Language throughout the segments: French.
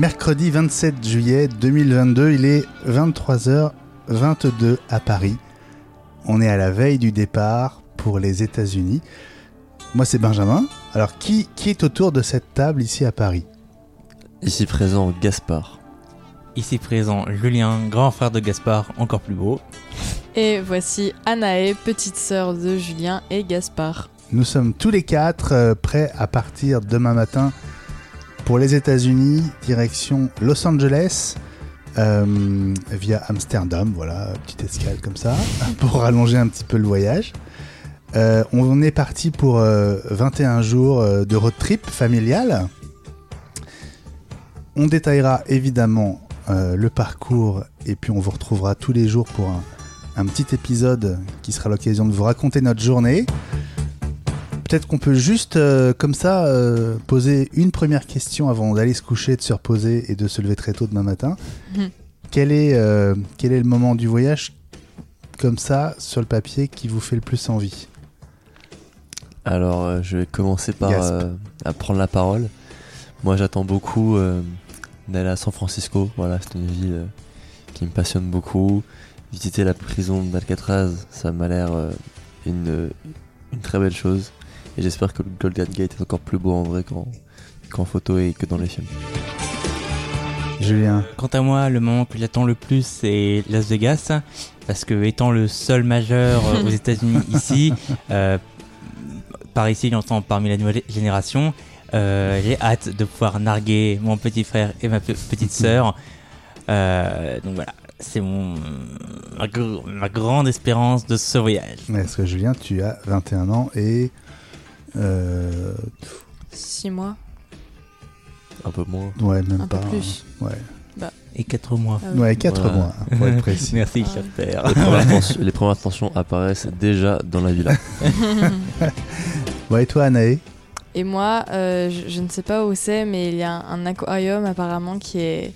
Mercredi 27 juillet 2022, il est 23h22 à Paris. On est à la veille du départ pour les États-Unis. Moi, c'est Benjamin. Alors, qui, qui est autour de cette table ici à Paris? Ici présent, Gaspard. Ici présent, Julien, grand frère de Gaspard, encore plus beau. Et voici Anaë, petite sœur de Julien et Gaspard. Nous sommes tous les quatre euh, prêts à partir demain matin pour les États-Unis, direction Los Angeles, euh, via Amsterdam. Voilà, petite escale comme ça, pour rallonger un petit peu le voyage. Euh, on est parti pour euh, 21 jours euh, de road trip familial. On détaillera évidemment le parcours et puis on vous retrouvera tous les jours pour un petit épisode qui sera l'occasion de vous raconter notre journée. Peut-être qu'on peut juste, euh, comme ça, euh, poser une première question avant d'aller se coucher, de se reposer et de se lever très tôt demain matin. Mhm. quel, est, euh, quel est le moment du voyage, comme ça, sur le papier, qui vous fait le plus envie? Alors, euh, je vais commencer par euh, à prendre la parole. Moi, j'attends beaucoup euh, d'aller à San Francisco. Voilà, c'est une ville euh, qui me passionne beaucoup. Visiter la prison d'Alcatraz, ça m'a l'air euh, une, une très belle chose. Et j'espère que le Golden Gate est encore plus beau en vrai qu'en photo et que dans les films. Julien Quant à moi, le moment que j'attends le plus, c'est Las Vegas, parce que étant le seul majeur euh, aux États-Unis ici, euh, par ici, j'entends parmi la nouvelle génération, euh, j'ai hâte de pouvoir narguer mon petit frère et ma pe- petite sœur. Euh, donc voilà, c'est mon ma, gr- ma grande espérance de ce voyage. Est-ce que Julien, tu as 21 ans et... euh, Six mois Un peu moins. ouais, même Un peu pas. plus. hein. Ouais, Et 4 mois. Ah oui. ouais 4 Ouais. mois, pour être précis. Merci, Ah. cher père. Les premières, tensions, les premières tensions apparaissent déjà dans la villa. Ouais, et toi, Anaë? Et moi, euh, je, je ne sais pas où c'est, mais il y a un, un aquarium apparemment qui est,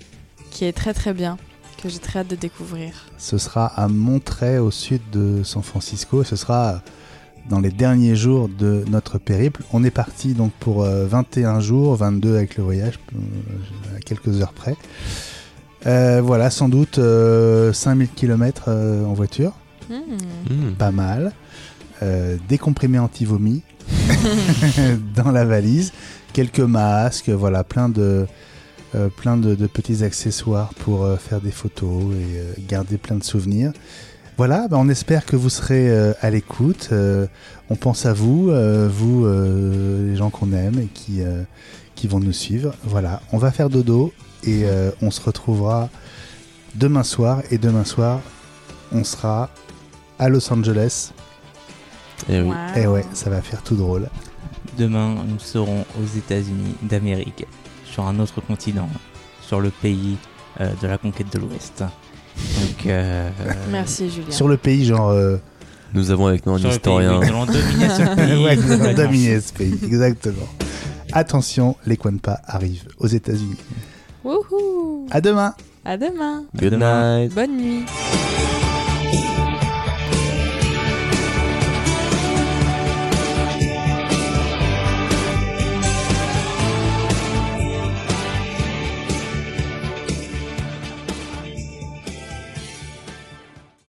qui est très très bien, que j'ai très hâte de découvrir. Ce sera à Monterey, au sud de San Francisco. Ce sera dans les derniers jours de notre périple. On est parti donc pour euh, 21 jours, 22 avec le voyage, euh, à quelques heures près. Euh, voilà, sans doute euh, 5000 km en voiture, Hmm. Hmm. pas mal. Euh, des comprimés anti-vomi dans la valise, quelques masques, voilà, plein de, euh, plein de, de petits accessoires pour euh, faire des photos et euh, garder plein de souvenirs. Voilà, bah, on espère que vous serez euh, à l'écoute. Euh, on pense à vous, euh, vous, euh, les gens qu'on aime et qui, euh, qui vont nous suivre. Voilà, on va faire dodo et euh, on se retrouvera demain soir. Et demain soir, on sera à Los Angeles. Et oui. Wow. Et ouais, ça va faire tout drôle. Demain, nous serons aux États-Unis d'Amérique, sur un autre continent, sur le pays euh, de la conquête de l'Ouest. Euh, Merci Julien. Sur le pays, genre. euh, Nous avons avec nous un pays, historien. nous allons dominer ce pays. ouais, nous allons dominer ce pays, exactement. Attention, les Kwanpa arrivent aux États-Unis. Wouhou À demain! À demain Good night. Bonne nuit